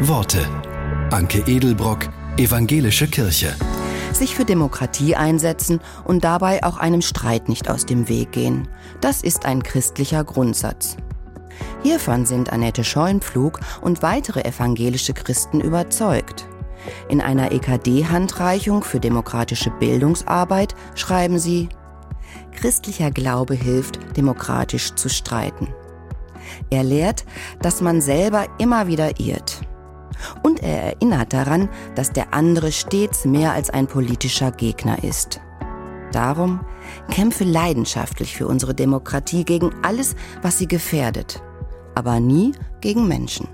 Worte. Anke Edelbrock, Evangelische Kirche. Sich für Demokratie einsetzen und dabei auch einem Streit nicht aus dem Weg gehen. Das ist ein christlicher Grundsatz. Hiervon sind Annette Scheuenpflug und weitere evangelische Christen überzeugt. In einer EKD-Handreichung für demokratische Bildungsarbeit schreiben sie, Christlicher Glaube hilft, demokratisch zu streiten. Er lehrt, dass man selber immer wieder irrt. Und er erinnert daran, dass der andere stets mehr als ein politischer Gegner ist. Darum kämpfe leidenschaftlich für unsere Demokratie gegen alles, was sie gefährdet, aber nie gegen Menschen.